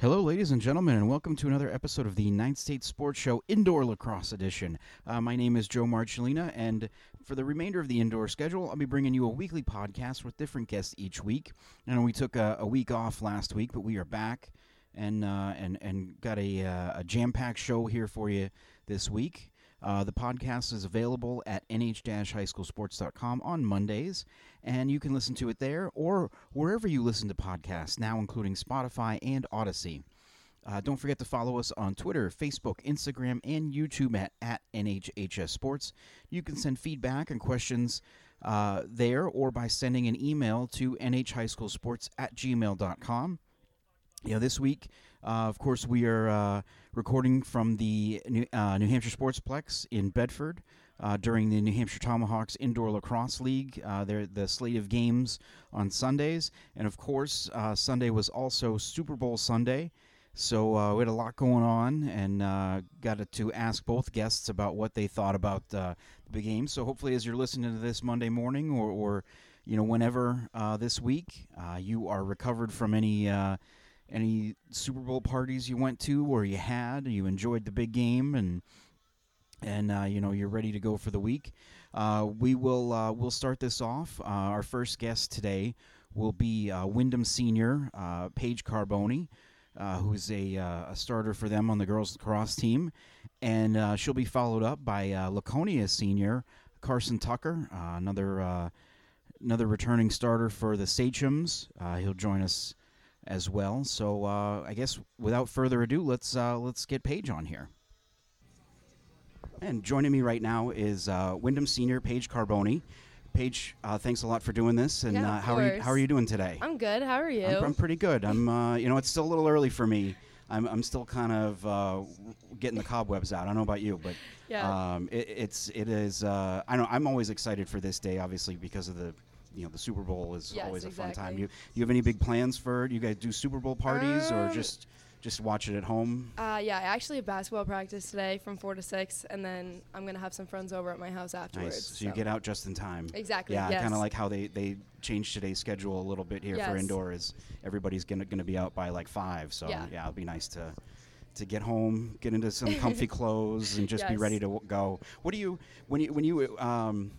Hello, ladies and gentlemen, and welcome to another episode of the Ninth State Sports Show Indoor Lacrosse Edition. Uh, my name is Joe Marchilena, and for the remainder of the indoor schedule, I'll be bringing you a weekly podcast with different guests each week. And we took a, a week off last week, but we are back and uh, and and got a, uh, a jam-packed show here for you this week. Uh, the podcast is available at nh-highschoolsports.com on Mondays, and you can listen to it there or wherever you listen to podcasts, now including Spotify and Audacy. Uh, don't forget to follow us on Twitter, Facebook, Instagram, and YouTube at, at NHHS Sports. You can send feedback and questions uh, there or by sending an email to nhhighschoolsports at gmail.com. You know, this week, uh, of course, we are uh, recording from the New, uh, New Hampshire Sportsplex in Bedford uh, during the New Hampshire Tomahawks Indoor Lacrosse League. Uh, the slate of games on Sundays, and of course, uh, Sunday was also Super Bowl Sunday. So uh, we had a lot going on, and got to ask both guests about what they thought about the big game. So hopefully, as you're listening to this Monday morning, or, or you know whenever this week, you are recovered from any any Super Bowl parties you went to or you had, you enjoyed the big game, and and uh, you know you're ready to go for the week. Uh, we will uh, we'll start this off. Uh, our first guest today will be uh, Windham senior uh, Paige Carboni, uh, who's a, a starter for them on the girls lacrosse team, and she'll be followed up by Laconia senior Carson Tucker, another another returning starter for the Sachems. He'll join us as well. So uh, I guess without further ado, let's uh, let's get Paige on here. And joining me right now is uh, Windham Senior Paige Carboni. Paige, uh, thanks a lot for doing this. And Yeah, uh, how are you? How are you doing today? I'm good. How are you? I'm, I'm pretty good. I'm, uh, you know, it's still a little early for me. I'm, I'm still kind of uh, getting the cobwebs out. I don't know about you, but Yeah. um, it, it's it is. Uh, I know I'm always excited for this day, obviously because of the. You know the Super Bowl is Yes, always a fun time. exactly. You you have any big plans for it? You guys do Super Bowl parties or Um, just just watch it at home? uh, yeah, I actually have basketball practice today from four to six, and then I'm gonna have some friends over at my house afterwards. Nice. So, you get out just in time. Exactly, Yeah, yes. kind of like how they they changed today's schedule a little bit here for Yes. indoor. Is everybody's gonna gonna be out by like five? So Yeah. it'll be nice to to get home, get into some comfy clothes, and just be ready to w- go. What do you when you when you um?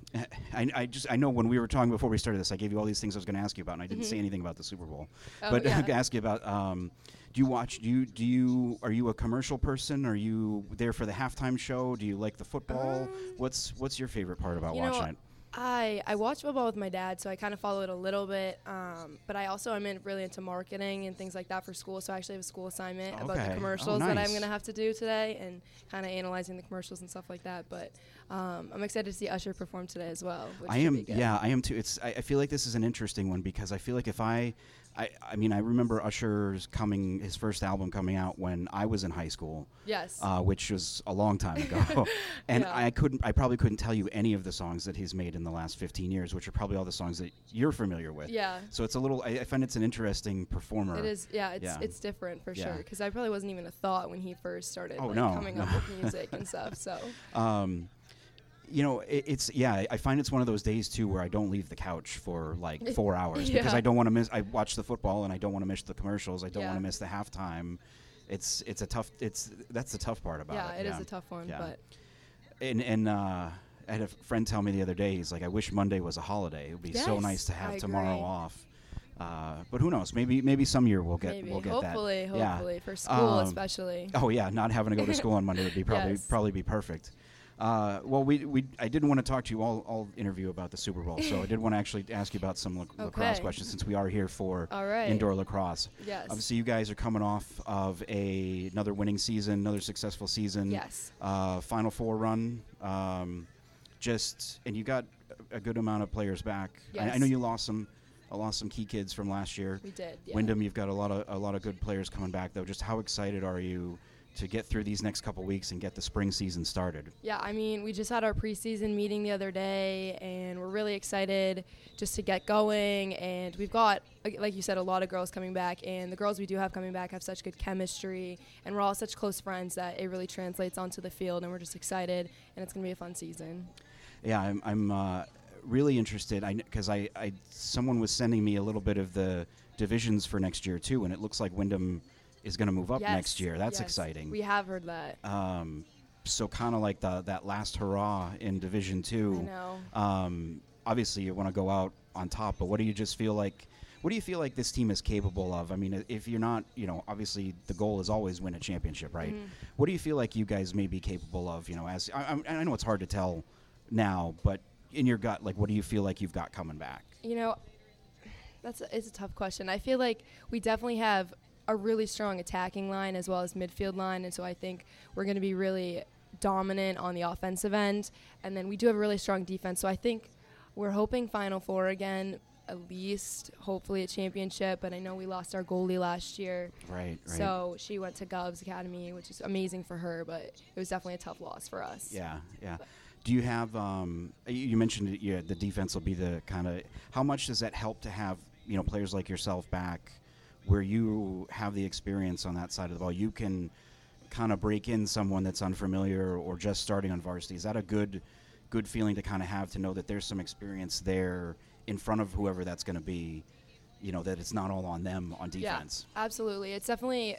I, I just I know when we were talking before we started this, I gave you all these things I was going to ask you about, and I didn't say anything about the Super Bowl. Oh, but yeah. I'm gonna ask you about um. Do you watch? Do you do you are you a commercial person? Are you there for the halftime show? Do you like the football? Um, what's what's your favorite part about You know, watching it? I I watch football with my dad, so I kind of follow it a little bit. Um, but I also am in really into marketing and things like that for school. So I actually have a school assignment about Okay. Oh, the commercials that nice. I'm gonna have to do today, and kind of analyzing the commercials and stuff like that. But um, I'm excited to see Usher perform today as well. I am, yeah, I am too. It's. I, I feel like this is an interesting one because I feel like if I, I, I mean, I remember Usher's coming, his first album coming out when I was in high school, Yes. uh, which was a long time ago, and Yeah. I couldn't, I probably couldn't tell you any of the songs that he's made in the last 15 years, which are probably all the songs that you're familiar with. Yeah. So it's a little. I, I find it's an interesting performer. It is, yeah. It's Yeah. it's different for Yeah. sure because I probably wasn't even a thought when he first started Oh, like, no, coming no. up with music and stuff. So Um, you know, it, it's yeah. I- find it's one of those days too where I don't leave the couch for like four hours because I don't want to miss. I watch the football and I don't want to miss the commercials. I don't Yeah. want to miss the halftime. It's it's a tough. It's that's the tough part about yeah, it. it is a tough one, Yeah. but And and uh, I had a friend tell me the other day. He's like, I wish Monday was a holiday. It would be so nice to have I tomorrow agree. off. Uh, but who knows? Maybe maybe some year we'll get maybe we'll get hopefully, that. Yeah. hopefully for school Um, especially. Oh yeah, not having to go to school on Monday would be probably Yes. probably be perfect. Uh, well, we, we I didn't want to talk to you all, all interview about the Super Bowl, so I did want to actually ask you about some lac- lacrosse questions since we are here for right. indoor lacrosse. Yes. Obviously, you guys are coming off of a another winning season, another successful season. Yes. Uh, Final Four run. Um, just and you got a good amount of players back. I, I know you lost some. I lost some key kids from last year. We did, yeah. Windham, you've got a lot of a lot of good players coming back though. Just how excited are you to get through these next couple weeks and get the spring season started? Yeah, I mean, we just had our preseason meeting the other day, and we're really excited just to get going. And we've got, like- you said, a lot of girls coming back, and the girls we do have coming back have such good chemistry, and we're all such close friends that it really translates onto the field, and we're just excited, and it's gonna be a fun season. Yeah, I'm, I'm uh, really interested. I because I, I someone was sending me a little bit of the divisions for next year too, and it looks like Windham is going to move up Yes, next year. That's yes. exciting. We have heard that. um, so kind of like the that last hurrah in Division I Two. know. Um, obviously, you want to go out on top, but what do you just feel like? What do you feel like this team is capable of? I mean, if you're not, you know, obviously the goal is always win a championship, right? Mhm. What do you feel like you guys may be capable of? You know, as I, I, I know it's hard to tell now, but in your gut, like, what do you feel like you've got coming back? You know, that's a, it's a tough question. I feel like we definitely have a really strong attacking line as well as midfield line, and so I think we're going to be really dominant on the offensive end, and then we do have a really strong defense. So I think we're hoping Final Four again, at least hopefully a championship. But I know we lost our goalie last year, Right, right. so she went to Govs Academy, which is amazing for her, but it was definitely a tough loss for us. Yeah, yeah. Do you have? Um, you- you mentioned it, yeah, the defense will be the kind of. How much does that help to have you know players like yourself back, where you have the experience on that side of the ball? You can kind of break in someone that's unfamiliar or just starting on varsity. Is that a good, good feeling to kind of have to know that there's some experience there in front of whoever that's going to be? You know that it's not all on them on defense. Yeah, absolutely. It's definitely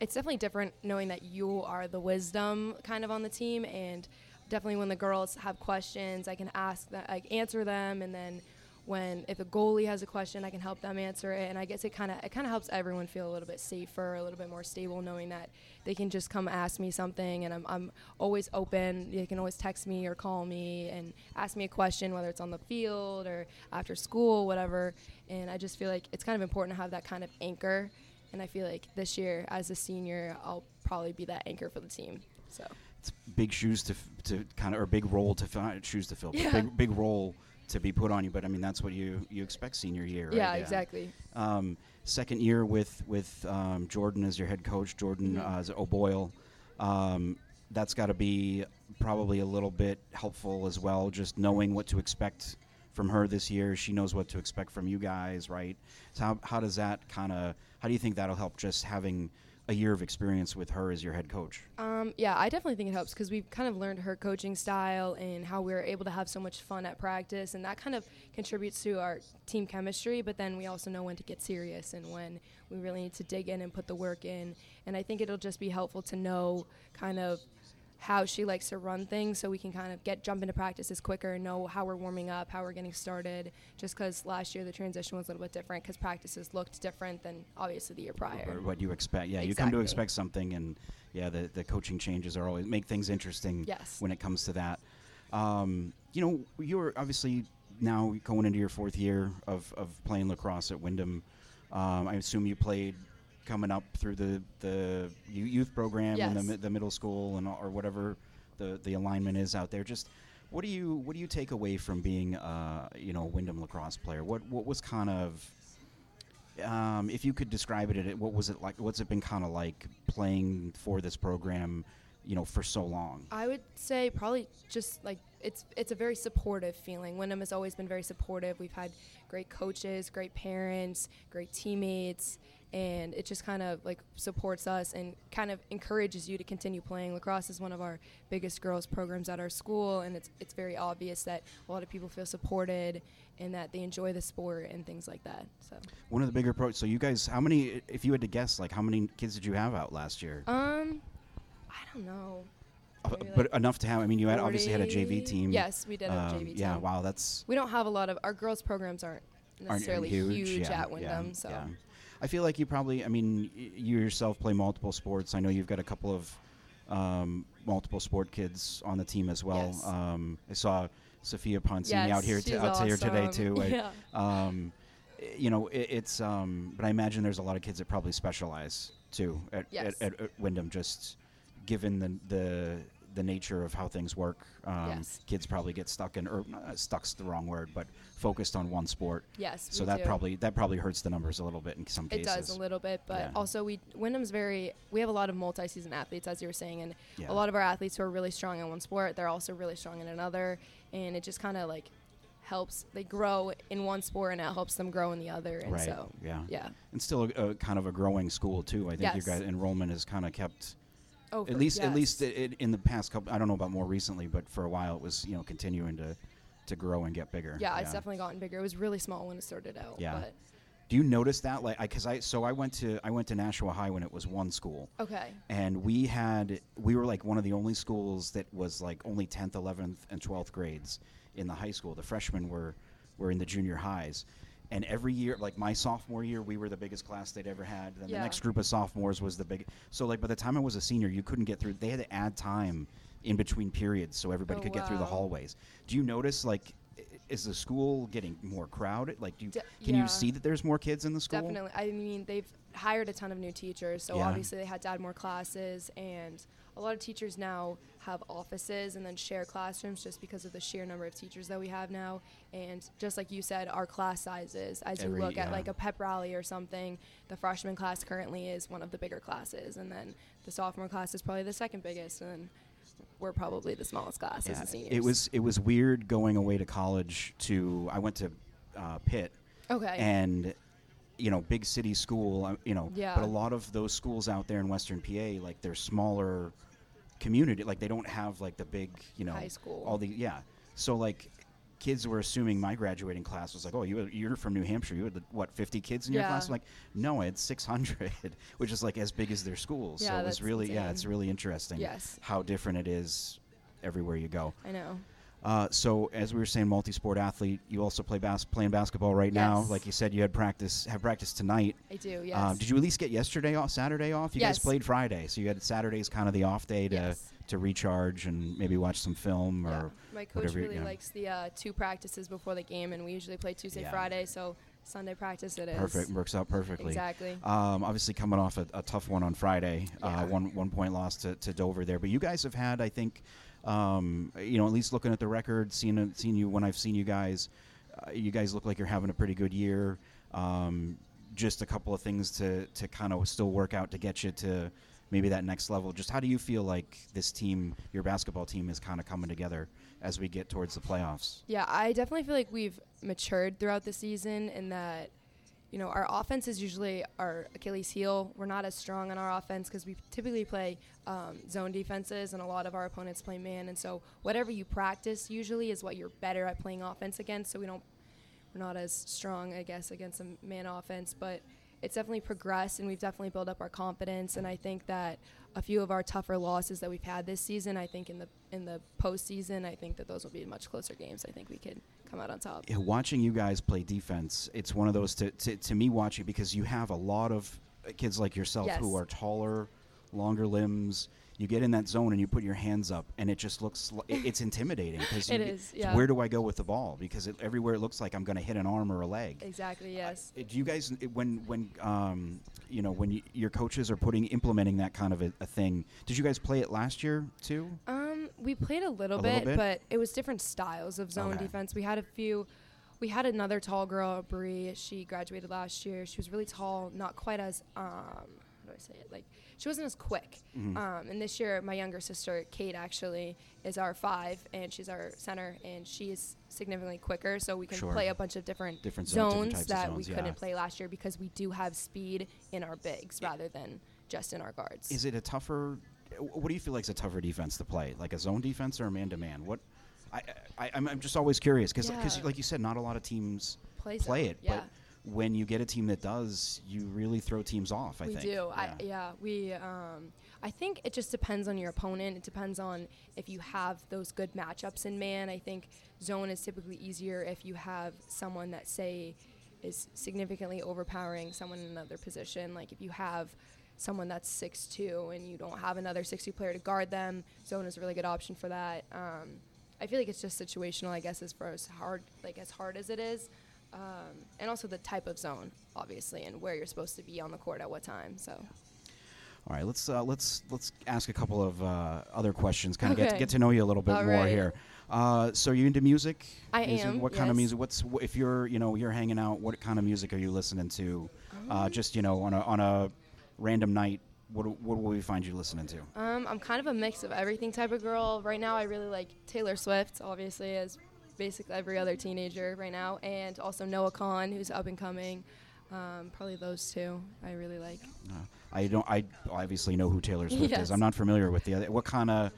it's definitely different knowing that you are the wisdom kind of on the team and definitely when the girls have questions, I can ask that like answer them and then when if a goalie has a question, I can help them answer it and I guess it kind of it kind of helps everyone feel a little bit safer, a little bit more stable knowing that they can just come ask me something and I'm I'm always open. They can always text me or call me and ask me a question whether it's on the field or after school, whatever. And I just feel like it's kind of important to have that kind of anchor and I feel like this year, as a senior, I'll probably be that anchor for the team. So it's big shoes to f- to kind of or big role to fill, shoes to fill, Yeah. big big role to be put on you. But I mean, that's what you you expect senior year, right? yeah, exactly. Um, second year with with um, Jordan as your head coach, Jordan Mhm. uh, as O'Boyle. Um, that's got to be probably a little bit helpful as well, just knowing what to expect from her this year. She knows what to expect from you guys, right? So how, how does that kind of how do you think that'll help just having a year of experience with her as your head coach? Um, yeah, I definitely think it helps because we've kind of learned her coaching style and how we're able to have so much fun at practice, and that kind of contributes to our team chemistry. But then we also know when to get serious and when we really need to dig in and put the work in. And I think it'll just be helpful to know kind of how she likes to run things so we can kind of get jump into practices quicker and know how we're warming up how we're getting started just because last year the transition was a little bit different because practices looked different than obviously the year prior or what you expect. Yeah, you come to expect something, and yeah, the the coaching changes are always make things interesting. Yes. when it comes to that. Um, you know, you're obviously now going into your fourth year of of playing lacrosse at Windham. Um, I assume you played coming up through the the youth program and the the middle school and or whatever the the alignment is out there. Just what do you what do you take away from being uh, you know a Windham lacrosse player? What what was kind of um, if you could describe it, it, what was it like? What's it been kind of like playing for this program, you know, for so long? I would say probably just like it's it's a very supportive feeling. Windham has always been very supportive. We've had great coaches, great parents, great teammates, and it just kind of like supports us and kind of encourages you to continue playing. Lacrosse is one of our biggest girls programs at our school, and it's it's very obvious that a lot of people feel supported and that they enjoy the sport and things like that. So, One of the bigger pros. So you guys, how many? If you had to guess, like how many kids did you have out last year? um, I don't know. Uh, maybe but like enough to have. I mean, you had obviously had a JV team. Yes, we did have a Um, JV team. Yeah. Wow. That's we don't have a lot of our girls programs aren't necessarily aren't huge, yeah, at Windham. yeah, so yeah. I feel like you probably. I mean, y- you yourself play multiple sports. I know you've got a couple of um, multiple sport kids on the team as well. Yes. Um, I saw Sophia Ponzini yes, out here, t- out here today awesome. too. I- Yeah. um, you know, it, it's. Um, but I imagine there's a lot of kids that probably specialize too at, Yes. at, at, at Windham, just given the the the nature of how things work. Um, Yes. Kids probably get stuck in, or uh, stuck's the wrong word, but focused on one sport. yes. So that do. probably that probably hurts the numbers a little bit in some it cases. It does a little bit, but Yeah. also we Windham's very we have a lot of multi-season athletes, as you were saying, and Yeah. a lot of our athletes who are really strong in one sport, they're also really strong in another, and it just kind of like helps they grow in one sport and it helps them grow in the other, and right. so yeah. yeah. And still a, a kind of a growing school too. I think Yes. your guys enrollment is kind of kept Oh, at least at least i i in the past couple. I don't know about more recently, but for a while it was you know continuing to to grow and get bigger. yeah, it's definitely gotten bigger. It was really small when it started out. Yeah. But Do you notice that? Like, because I, so I went to I went to Nashua High when it was one school, Okay. and we had we were like one of the only schools that was like only 10th 11th and 12th grades in the high school the freshmen were were in the junior highs and every year like my sophomore year we were the biggest class they'd ever had then Yeah. the next group of sophomores was the big so like by the time i was a senior you couldn't get through they had to add time in between periods so everybody Oh, could get through the hallways do you notice like is the school getting more crowded like do you, De- can yeah. you see that there's more kids in the school Definitely. I mean, they've hired a ton of new teachers, so Yeah. obviously they had to add more classes, and a lot of teachers now have offices and then share classrooms just because of the sheer number of teachers that we have now. And just like you said, our class sizes, as Every- you look at like a pep rally or something, the freshman class currently is one of the bigger classes, and then the sophomore class is probably the second biggest, and then we're probably the smallest class as the seniors. it was it was weird going away to college to I went to uh, Pitt okay. and you know big city school uh, you know Yeah. but a lot of those schools out there in western pa like they're smaller community like they don't have like the big you know High school. all the yeah so like kids were assuming my graduating class was like oh you you're from new hampshire you had what 50 kids in your class I'm like no i had 600 which is like as big as their schools so Yeah, it was that's really yeah it's really interesting Yes. how different it is everywhere you go I know. Uh, so as we were saying, multi-sport athlete. You also play bas- playing basketball right now. Like you said, you had practice have practice tonight. I do, yes. Um, did you at least get yesterday off, Saturday off? You guys played Friday, so you had Saturday's kind of the off day to Yes. to recharge and maybe watch some film or Yeah. My coach whatever, really yeah. likes the uh, two practices before the game, and we usually play Tuesday, Yeah. Friday, so Sunday practice it is. perfect works out perfectly. Exactly. Um, obviously, coming off a, a tough one on Friday, uh, one one point loss to, to Dover there. But you guys have had, I think, um, you know, at least looking at the record, seeing seen you when I've seen you guys, uh, you guys look like you're having a pretty good year. Um, just a couple of things to to kind of still work out to get you to maybe that next level. Just how do you feel like this team, your basketball team, is kind of coming together as we get towards the playoffs? Yeah, I definitely feel like we've matured throughout the season in that, you know, our offense is usually our Achilles heel. We're not as strong on our offense because we typically play um, zone defenses, and a lot of our opponents play man. And so, whatever you practice usually is what you're better at playing offense against. So we don't, we're not as strong, I guess, against a man offense, but it's definitely progressed, and we've definitely built up our confidence. And I think that a few of our tougher losses that we've had this season, I think in the in the postseason, I think that those will be much closer games. I think we could come out on top. Yeah, watching you guys play defense, it's one of those to, to, to me watching because you have a lot of kids like yourself who are taller, longer limbs. You get in that zone and you put your hands up, and it just looks li- it's intimidating because It is, yeah. Where do I go with the ball? Because it, everywhere it looks like I'm going to hit an arm or a leg. Exactly. Yes. Uh, Do you guys when when um, you know when you, your coaches are putting implementing that kind of a, a thing? Did you guys play it last year too? Um, we played a little, A bit, little bit? but it was different styles of zone Okay. defense. We had a few. We had another tall girl, Bree. She graduated last year. She was really tall, not quite as um, how do I say it? Like she wasn't as quick. Mhm. Um, and this year, my younger sister, Kate, actually is our five, and she's our center, and she is significantly quicker. So we can Sure. play a bunch of different, Different zo- different zones types of that zones, we yeah. couldn't play last year because we do have speed in our bigs rather than just in our guards. Is it a tougher? What do you feel like is a tougher defense to play, like a zone defense or a man to man? What? I, I I'm, I'm just always curious because Yeah. like you said, not a lot of teams play, play it, Yeah. but when you get a team that does, you really throw teams off. I think. we think. do. I, yeah, we. Um, I think it just depends on your opponent. It depends on if you have those good matchups in man. I think zone is typically easier if you have someone that say is significantly overpowering someone in another position. Like if you have someone that's six two and you don't have another six two player to guard them, zone is a really good option for that. Um, I feel like it's just situational. I guess as far as hard, like as hard as it is. Um, and also the type of zone, obviously, and where you're supposed to be on the court at what time. So, All right, let's uh, let's let's ask a couple of uh, other questions. Kind of get Okay. get to know you a little bit All more right. here. Uh, so you into music? I Music- am, What kind of music? What's wh- if you're you know you're hanging out? What kind of music are you listening to? Uh, just you know on a on a random night. What what will we find you listening to? um, I'm kind of a mix of everything type of girl. Right now, I really like Taylor Swift, obviously, as basically every other teenager right now, and also Noah Kahan, who's up and coming. Um, probably those two I really like. Uh, I don't. I obviously know who Taylor Swift is. I'm not familiar with the other. What kind of?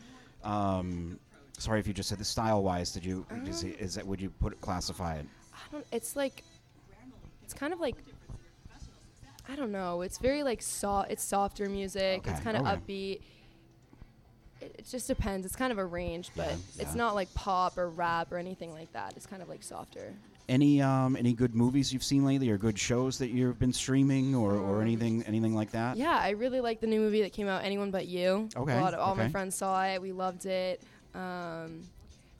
Um, sorry if you just said the style wise. Did you? is, Um, it, is that? Would you put it, classify it? I don't. It's like, it's kind of like I don't know. It's very like soft. It's softer music. Okay, It's kind of okay. upbeat. It, it just depends. It's kind of a range, but Yeah, it's not like pop or rap or anything like that. It's kind of like softer. Any um, any good movies you've seen lately, or good shows that you've been streaming, or, or Um, anything anything like that? Yeah, I really like the new movie that came out, Anyone But You. Okay, A lot of, all my friends saw it. We loved it. Um,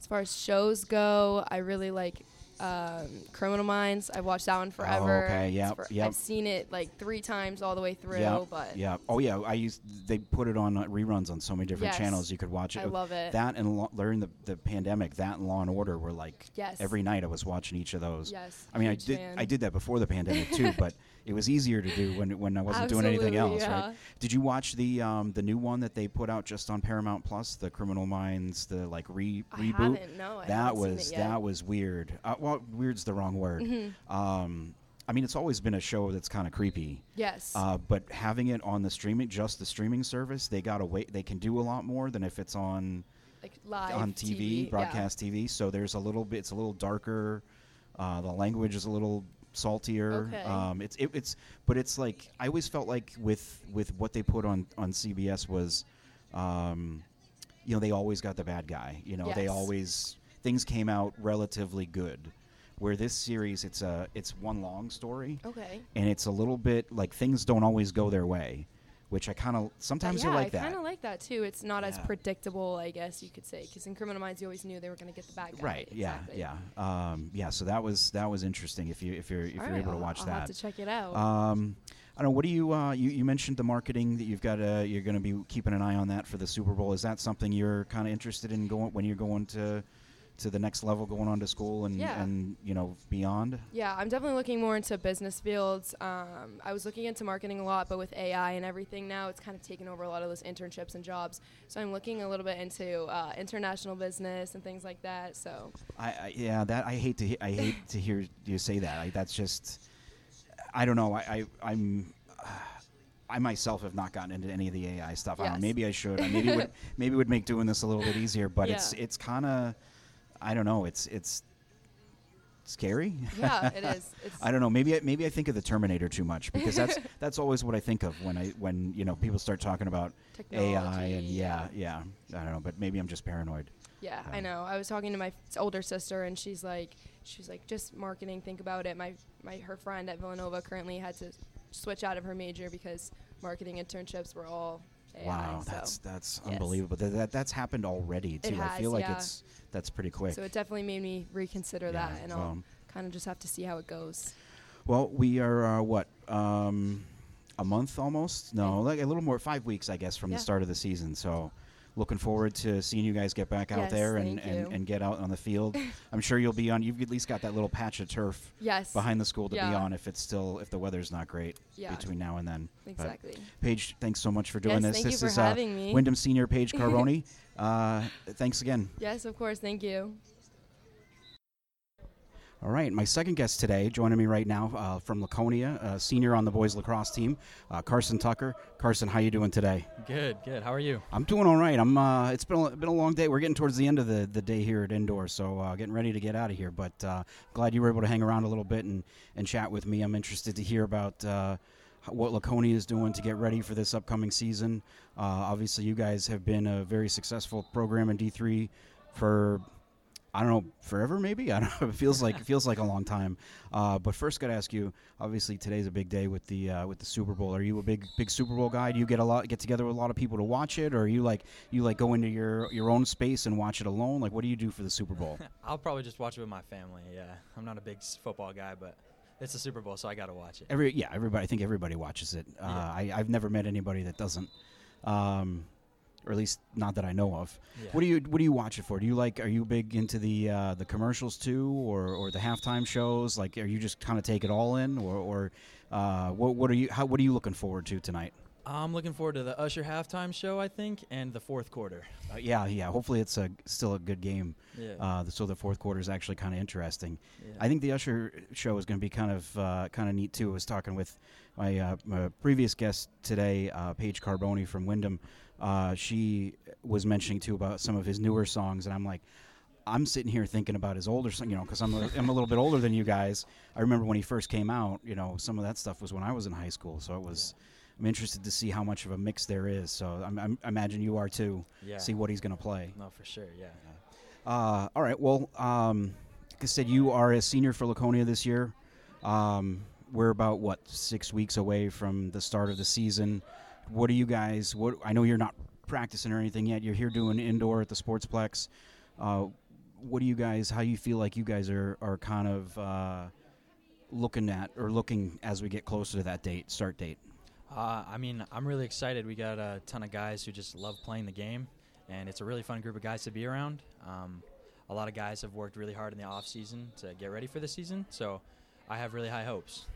as far as shows go, I really like um, Criminal Minds. I've watched that one forever. Oh, okay, yep, for- yep. I've seen it like three times all the way through, yeah, but yeah. Oh yeah, I used they put it on uh, reruns on so many different Yes. channels. You could watch it. I love it. That and Law- during the the pandemic, that and Law and Order were like Yes. every night. I was watching each of those. yes. I mean, I did fan. I did that before the pandemic too, but it was easier to do when when I wasn't doing anything else, yeah. right? Did you watch the um, the new one that they put out just on Paramount Plus, the Criminal Minds, the like re I reboot? haven't, no, I that was that was weird. Uh, well, weird's the wrong word. Mhm. Um, I mean, it's always been a show that's kind of creepy. Yes. Uh, but having it on the streaming, just the streaming service, they got wait. They can do a lot more than if it's on like live on TV, yeah. broadcast TV. So there's a little bit. It's a little darker. Uh, the language is a little saltier. Okay. Um, it's it, it's but it's like I always felt like with with what they put on on CBS was, um, you know, they always got the bad guy. You know, they always things came out relatively good. Where this series, it's a it's one long story Okay. and it's a little bit like things don't always go their way, which I kind of sometimes yeah, you like I that. kind of like that too. It's not as predictable, I guess you could say, because in Criminal Minds you always knew they were going to get the bad guy. Right. Exactly. Yeah. Yeah. Um, yeah. So that was that was interesting. If you if you're if All you're right, able to watch I'll that. have to check it out. Um, I don't know. What do you, uh, you you mentioned the marketing that you've got? Uh, you're going to be keeping an eye on that for the Super Bowl. Is that something you're kind of interested in going when you're going to to the next level, going on to school and Yeah. and you know beyond? Yeah, I'm definitely looking more into business fields. Um, I was looking into marketing a lot, but with AI and everything now, it's kind of taken over a lot of those internships and jobs. So I'm looking a little bit into uh, international business and things like that. So I, I yeah, that I hate to he- I hate to hear you say that. I, that's just I don't know. I, I I'm. I myself have not gotten into any of the AI stuff. I don't know, maybe I should. I maybe would maybe would make doing this a little bit easier. But it's it's kind of I don't know. It's it's scary. yeah, it is. It's I don't know. Maybe I, maybe I think of the Terminator too much because that's that's always what I think of when I when you know people start talking about AI and yeah yeah I don't know. But maybe I'm just paranoid. Yeah, I Um, know. I was talking to my older sister, and she's like, she's like, just marketing. Think about it. My my her friend at Villanova currently had to switch out of her major because marketing internships were all. Wow, so. that's that's yes. unbelievable. That, that that's happened already too. I feel like yeah. it's that's pretty quick. So it definitely made me reconsider Yeah, that, and I'll kind of just have to see how it goes. Well, we are uh, what um, a month almost? No, like a little more, five weeks, I guess, from the start of the season. So, looking forward to seeing you guys get back out Yes, there and, and, and get out on the field. I'm sure you'll be on. You've at least got that little patch of turf Yes. behind the school to be on if it's still if the weather's not great Yeah. between now and then. But Exactly. Paige, thanks so much for doing Yes, this. thank this you for is having uh, me. Windham Senior Paige Carboni. uh, thanks again. Yes, of course. Thank you. All right, my second guest today, joining me right now uh, from Laconia, uh, senior on the boys lacrosse team, uh, Carson Tucker. Carson, how you doing today? Good, good. How are you? I'm doing all right. I'm. Uh, it's been a, been a long day. We're getting towards the end of the, the day here at Indoor, so uh, getting ready to get out of here. But uh, glad you were able to hang around a little bit and, and chat with me. I'm interested to hear about uh, what Laconia is doing to get ready for this upcoming season. Uh, obviously, you guys have been a very successful program in D3 for I don't know forever. Maybe I don't know. It feels like it feels like a long time. Uh, but first, got to ask you. Obviously, today's a big day with the uh, with the Super Bowl. Are you a big big Super Bowl guy? Do you get a lot get together with a lot of people to watch it, or are you like you like go into your your own space and watch it alone? Like, what do you do for the Super Bowl? I'll probably just watch it with my family. Yeah, I'm not a big football guy, but it's a Super Bowl, so I got to watch it. Every yeah, everybody. I think everybody watches it. Uh, Yeah. I I've never met anybody that doesn't. Um, or at least not that I know of. Yeah. What do you What do you watch it for? Do you like? Are you big into the uh, the commercials too, or, or the halftime shows? Like, are you just kind of take it all in, or, or uh, what What are you How What are you looking forward to tonight? I'm looking forward to the Usher halftime show, I think, and the fourth quarter. Uh, yeah, yeah. Hopefully, it's a still a good game. Yeah. Uh, so the fourth quarter is actually kind of interesting. yeah. I think the Usher show is going to be kind of uh, kind of neat too. I was talking with my, uh, my previous guest today, uh, Paige Carboni from Windham. Uh, she was mentioning too about some of his newer songs, and I'm like, I'm sitting here thinking about his older son, you know, because I'm a, I'm a little bit older than you guys. I remember when he first came out, you know, some of that stuff was when I was in high school. So it was, I'm interested to see how much of a mix there is. So I'm, I'm, I imagine you are too. Yeah. See what he's going to play. No, for sure. Yeah. Uh, all right. Well, um, like I said, you are a senior for Laconia this year. Um, we're about what six weeks away from the start of the season. What are you guys? What I know you're not practicing or anything yet. You're here doing indoor at the Sportsplex. Uh, what do you guys? How you feel like you guys are are kind of uh, looking at or looking as we get closer to that date, start date? Uh, I mean, I'm really excited. We got a ton of guys who just love playing the game, and it's a really fun group of guys to be around. Um, a lot of guys have worked really hard in the off season to get ready for the season, so I have really high hopes.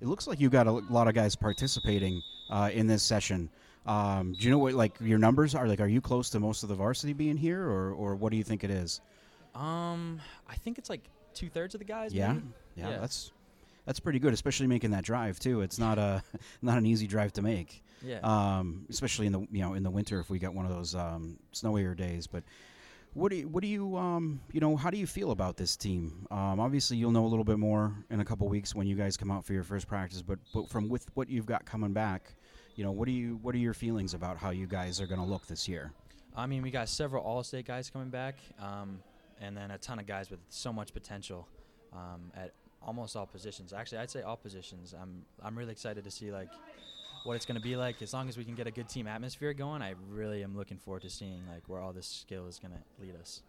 It looks like you got a lot of guys participating uh, in this session. Um, do you know what like your numbers are? Like, are you close to most of the varsity being here, or, or what do you think it is? Um, I think it's like two thirds of the guys. Yeah? maybe? yeah, Yeah. that's that's pretty good, especially making that drive too. It's not a not an easy drive to make, Yeah. um, especially in the you know in the winter if we got one of those um, snowier days. But what do you, what do you um, you know how do you feel about this team? Um, obviously, you'll know a little bit more in a couple weeks when you guys come out for your first practice. But but from with what you've got coming back, you know what do you what are your feelings about how you guys are going to look this year? I mean, we got several All-State guys coming back, um, and then a ton of guys with so much potential um, at almost all positions. Actually, I'd say all positions. I'm I'm really excited to see like what it's going to be like. As long as we can get a good team atmosphere going, I really am looking forward to seeing like where all this skill is going to lead us.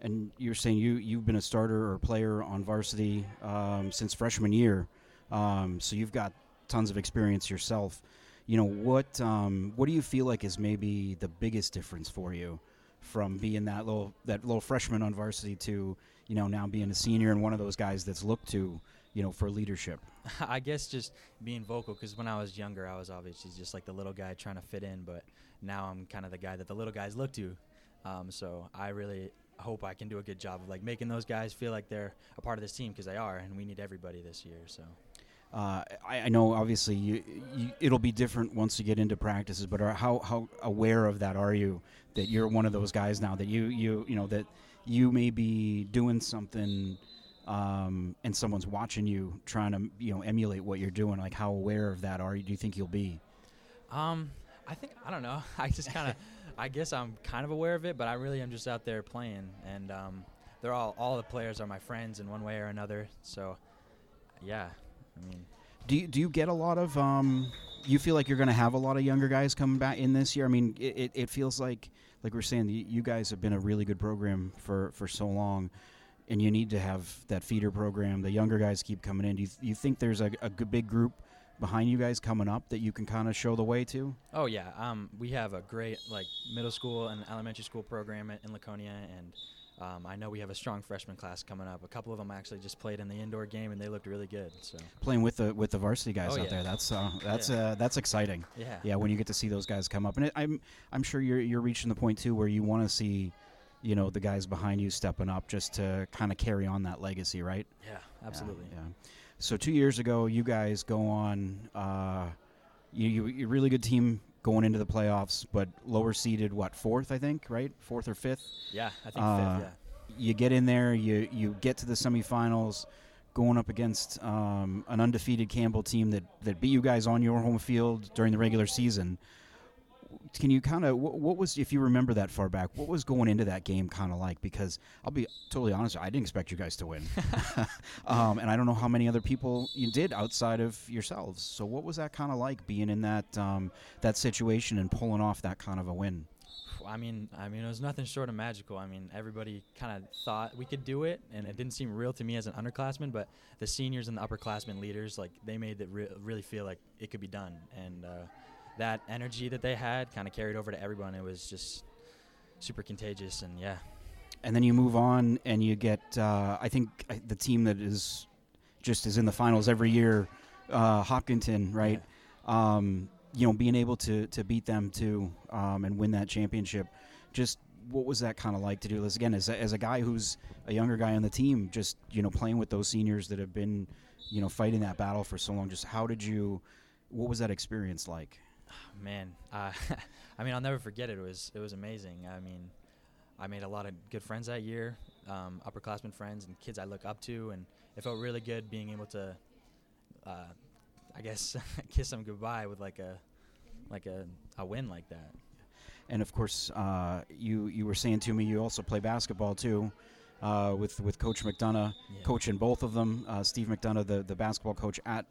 And you're saying you you've been a starter or player on varsity um, since freshman year, um, so you've got tons of experience yourself. You know what um, what do you feel like is maybe the biggest difference for you from being that little that little freshman on varsity to you know now being a senior and one of those guys that's looked to you know for leadership. I guess just being vocal because when I was younger, I was obviously just like the little guy trying to fit in, but now I'm kind of the guy that the little guys look to. Um, so I really hope I can do a good job of like making those guys feel like they're a part of this team because they are, and we need everybody this year. So Uh, I, I know obviously you, you, it'll be different once you get into practices, but are, how how aware of that are you that you're one of those guys now that you you you know that you may be doing something um, and someone's watching you trying to you know emulate what you're doing like how aware of that are you do you think you'll be um, I think I don't know. I just kind of, I guess I'm kind of aware of it, but I really am just out there playing, and um, they're all all the players are my friends in one way or another. So yeah, I mean. do you, do you get a lot of um, you feel like you're going to have a lot of younger guys coming back in this year? I mean it, it, it feels like like we're saying you, guys have been a really good program for for so long and you need to have that feeder program. The younger guys keep coming in. Do you, you think there's a, a big group behind you guys coming up that you can kind of show the way to? Oh yeah, um, we have a great like middle school and elementary school program in Laconia, and um, I know we have a strong freshman class coming up. A couple of them actually just played in the indoor game, and they looked really good. So playing with the with the varsity guys Oh, out yeah. there that's uh, that's Yeah. uh, that's exciting yeah, yeah when you get to see those guys come up and it, i'm i'm sure you're you're reaching the point too where you want to see you know the guys behind you stepping up just to kind of carry on that legacy right yeah, absolutely. yeah, yeah. so two years ago you guys go on uh you, you you're a really good team going into the playoffs but lower seeded what fourth i think right fourth or fifth Yeah, I think Uh, fifth. Yeah. you get in there, you you get to the semifinals, going up against um, an undefeated Campbell team that, that beat you guys on your home field during the regular season. Can you kind of what, what was if you remember that far back? What was going into that game kind of like? Because I'll be totally honest, I didn't expect you guys to win, um, and I don't know how many other people you did outside of yourselves. So what was that kind of like being in that um, that situation and pulling off that kind of a win? I mean, I mean, it was nothing short of magical. I mean, everybody kind of thought we could do it, and it didn't seem real to me as an underclassman. But the seniors and the upperclassmen leaders, like, they made it re- really feel like it could be done, and uh, that energy that they had kind of carried over to everyone. It was just super contagious, and yeah, and then you move on and you get uh, I think the team that is just is in the finals every year, uh, Hopkinton, right? Um, you know, being able to to beat them too um, and win that championship, just what was that kind of like to do this again as a, as a guy who's a younger guy on the team, just you know playing with those seniors that have been you know fighting that battle for so long. Just how did you? What was that experience like? Man, uh, I mean, I'll never forget it. It was it was amazing. I mean, I made a lot of good friends that year, um, upperclassmen friends and kids I look up to, and it felt really good being able to, uh, I guess, kiss them goodbye with like a, like a, a win like that. And of course, uh, you you were saying to me you also play basketball too, uh, with with Coach McDonough, Yeah. coaching both of them. Uh, Steve McDonough, the the basketball coach at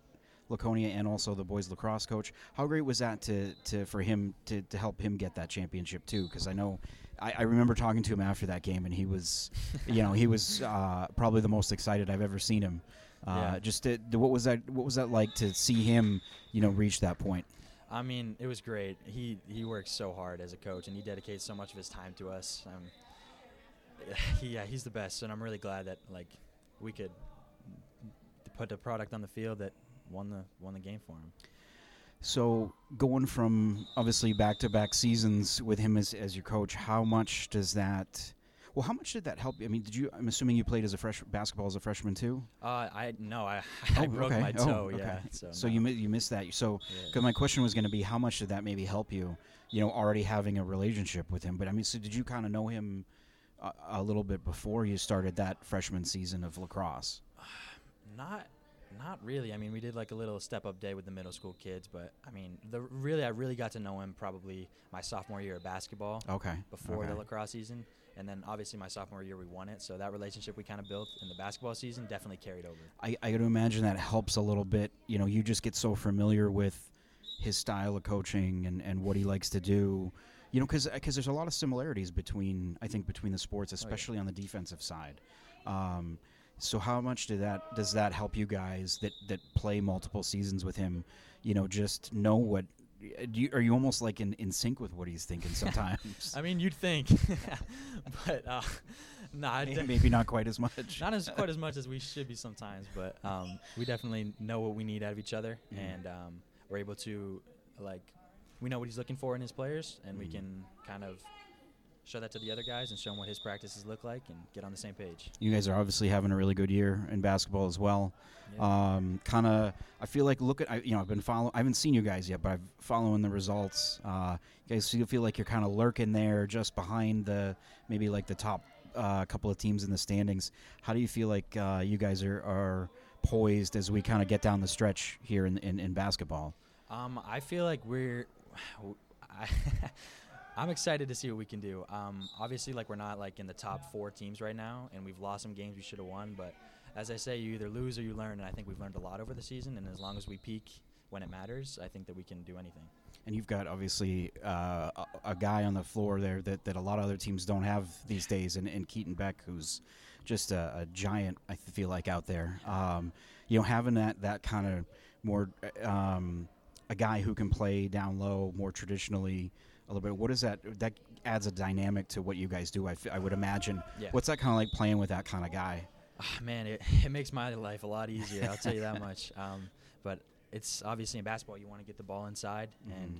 Laconia, and also the boys lacrosse coach. How great was that to to for him to to help him get that championship too? Because I know. I, I remember talking to him after that game, and he was, you know, he was uh, probably the most excited I've ever seen him. Uh, Yeah. Just to, what was that? What was that like to see him, you know, reach that point? I mean, it was great. He he works so hard as a coach, and he dedicates so much of his time to us. Um, he, yeah, he's the best, and I'm really glad that like we could put the product on the field that won the won the game for him. So going from obviously back-to-back seasons with him as, as your coach, how much does that? Well, how much did that help? you? I mean, did you? I'm assuming you played as a fresh basketball as a freshman too. Uh, I no, I, I Oh, broke okay. my Oh, toe. okay. Yeah, so, So no. you mi- you missed that. So Yeah. because my question was going to be, how much did that maybe help you? You know, already having a relationship with him. But I mean, so did you kind of know him a, a little bit before you started that freshman season of lacrosse? Not, not really. I mean, we did like a little step up day with the middle school kids, but I mean, the really I really got to know him probably my sophomore year of basketball Okay. before okay. the lacrosse season, and then obviously my sophomore year we won it. So that relationship we kind of built in the basketball season definitely carried over. I, I got to imagine that helps a little bit. You know, you just get so familiar with his style of coaching and, and what he likes to do. You know, because because there's a lot of similarities between I think between the sports, especially on the defensive side. Um, so how much did that does that help you guys that that play multiple seasons with him? You know, just know what. Do you, are you almost like in, in sync with what he's thinking sometimes? I mean, you'd think, but uh, Maybe- Maybe not quite as much. not as quite as much as we should be sometimes, but um, we definitely know what we need out of each other, Mhm. and um, we're able to like we know what he's looking for in his players, and we Mhm. can kind of show that to the other guys and show them what his practices look like, and get on the same page. You guys are obviously having a really good year in basketball as well. Yeah. Um, kind of, I feel like look at, I, you know, I've been following. I haven't seen you guys yet, but I've following the results. Uh, you guys feel, feel like you're kind of lurking there, just behind the maybe like the top uh, couple of teams in the standings. How do you feel like uh, you guys are, are poised as we kind of get down the stretch here in, in, in basketball? Um, I feel like we're. I I'm excited to see what we can do. Um, obviously, like we're not like in the top four teams right now, and we've lost some games we should have won. But as I say, you either lose or you learn, and I think we've learned a lot over the season. And as long as we peak when it matters, I think that we can do anything. And you've got obviously uh, a, guy on the floor there that, that a lot of other teams don't have these days, and, and Keaton Beck, who's just a, a giant. I feel like out there, um, you know, having that that kind of more um, a guy who can play down low more traditionally a little bit. What is that? That adds a dynamic to what you guys do. I, f- I would imagine. Yeah. What's that kind of like playing with that kind of guy? Ah, man, it, it makes my life a lot easier. I'll tell you that much. Um, but it's obviously in basketball, you want to get the ball inside, and Mhm.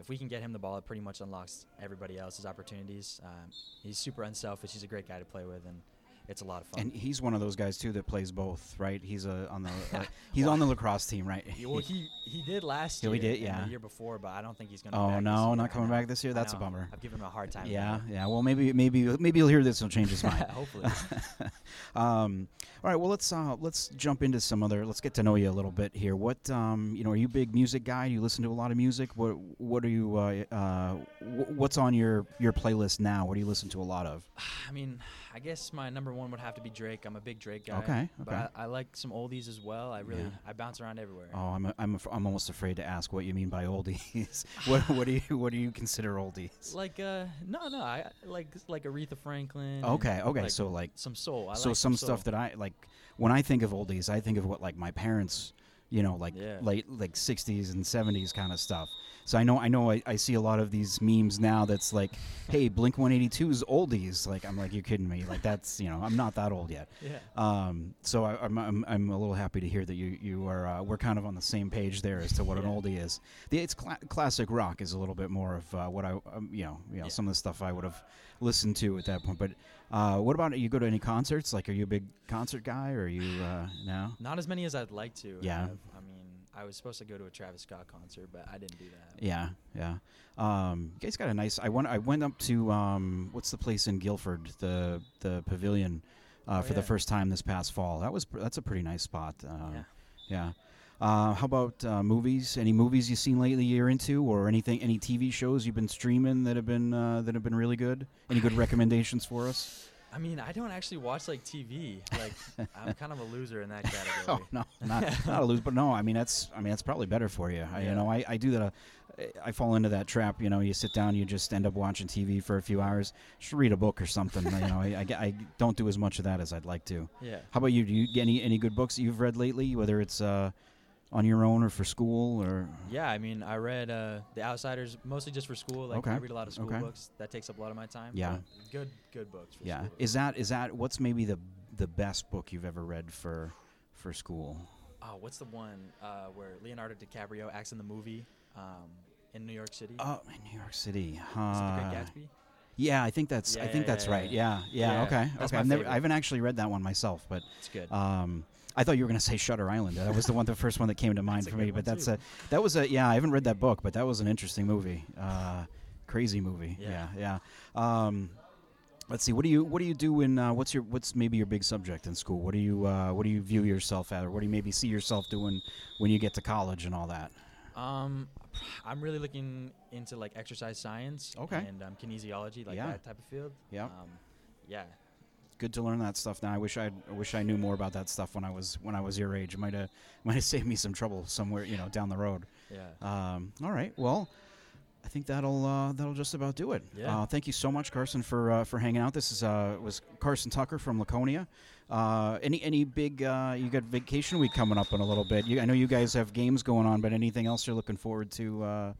if we can get him the ball, it pretty much unlocks everybody else's opportunities. Um, he's super unselfish. He's a great guy to play with, and it's a lot of fun. And he's one of those guys too that plays both, right? He's a on the uh, he's on the lacrosse team, right? Well, he he did last Yeah, year. we did, yeah. The year before, but I don't think he's going to. Oh, back no, this not coming back this year? That's a bummer. I've given him a hard time. Yeah, yeah. Well, maybe maybe maybe you'll hear this and change his mind. Hopefully. um, all right. Well, let's uh, let's jump into some other. Let's get to know you a little bit here. What um, you know? Are you a big music guy? Do you listen to a lot of music? What what are you? Uh, uh, what's on your your playlist now? What do you listen to a lot of? I mean, I guess my number one would have to be Drake. I'm a big Drake guy. Okay, But. I, I like some oldies as well. I really Yeah. I bounce around everywhere. Oh, I'm a, I'm af- I'm almost afraid to ask what you mean by oldies. what what do you what do you consider oldies? Like uh no no I I like like Aretha Franklin. Okay, okay. like, so like some soul. I so like some soul. stuff that I like when I think of oldies, I think of what like my parents, you know, like Yeah. late like 60s and 70s kind of stuff. So I know I know I, I see a lot of these memes now that's like, hey, Blink 182's oldies. Like I'm like, you're kidding me. Like that's you know I'm not that old yet. Yeah. Um, so I, I'm, I'm I'm a little happy to hear that you you are uh, we're kind of on the same page there as to what an oldie is. The it's cla- classic rock is a little bit more of uh, what I um, you know you know Yeah. some of the stuff I would have listened to at that point. But uh, what about you? Go to any concerts? Like, are you a big concert guy or are you uh, no? Not as many as I'd like to. Yeah. have. I mean, I was supposed to go to a Travis Scott concert, but I didn't do that. Yeah, yeah. Um, you guys got a nice. I went. I went up to um, what's the place in Gilford, the the Pavilion, uh, Oh, for the first time this past fall. That was pr- that's a pretty nice spot. Uh, Yeah. yeah. Uh, how about uh, movies? Any movies you've seen lately you're into, or anything? Any TV shows you've been streaming that have been uh, that have been really good? Any good recommendations for us? I mean, I don't actually watch like TV. Like, I'm kind of a loser in that category. Oh no, not not a lose, but no. I mean that's I mean that's probably better for you. I, you know, I, I do that. Uh, I fall into that trap. You know, you sit down, you just end up watching TV for a few hours. Should read a book or something. you know, I, I, I don't do as much of that as I'd like to. Yeah. How about you? Do you get any any good books that you've read lately? Whether it's uh, on your own or for school or Yeah, I mean, I read uh, The Outsiders mostly just for school. Like, Okay. I read a lot of school Okay. books. That takes up a lot of my time. Yeah. Good, good books. For yeah, school. is that is that what's maybe the the best book you've ever read for for school? Oh, what's the one uh, where Leonardo DiCaprio acts in the movie um, in New York City? Oh, in New York City. Is it Uh, The Great Gatsby? yeah, I think that's I think yeah, that's yeah, right. yeah. Yeah, yeah. Yeah, okay, that's okay. I've never, I haven't actually read that one myself, but It's good. Um, I thought you were going to say Shutter Island. That was the one, the first one that came to mind for me. But that's too. a that was a yeah. I haven't read that book, but that was an interesting movie. Uh, crazy movie. Yeah. yeah. yeah. Um, let's see. What do you what do you do in uh, what's your what's maybe your big subject in school? What do you uh, what do you view yourself at, or what do you maybe see yourself doing when you get to college and all that? Um, I'm really looking into like exercise science. Okay. And um, kinesiology, like Yeah. that type of field. Yeah. Um, yeah. Good to learn that stuff now. I wish I I wish I knew more about that stuff when I was when I was your age. It might have might have saved me some trouble somewhere you know down the road. Yeah. Um, all right. Well, I think that'll uh, that'll just about do it. Yeah. Uh, thank you so much, Carson, for uh, for hanging out. This is uh, was Carson Tucker from Laconia. Uh, any any big uh, you got vacation week coming up in a little bit. You, I know you guys have games going on, but anything else you're looking forward to uh,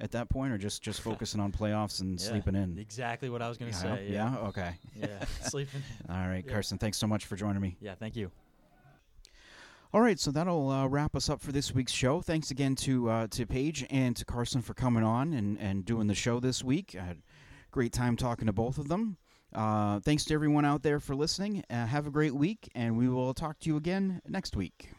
at that point, or just just focusing on playoffs and Yeah. sleeping in? Exactly what I was gonna Yeah, say. Yeah. yeah. Okay. Yeah. Sleeping. All right. Carson. Thanks so much for joining me. Yeah. Thank you. All right, so that'll uh, wrap us up for this week's show. Thanks again to uh, to Paige and to Carson for coming on and, and doing the show this week. I had a great time talking to both of them. Uh, thanks to everyone out there for listening. Uh, have a great week, and we will talk to you again next week.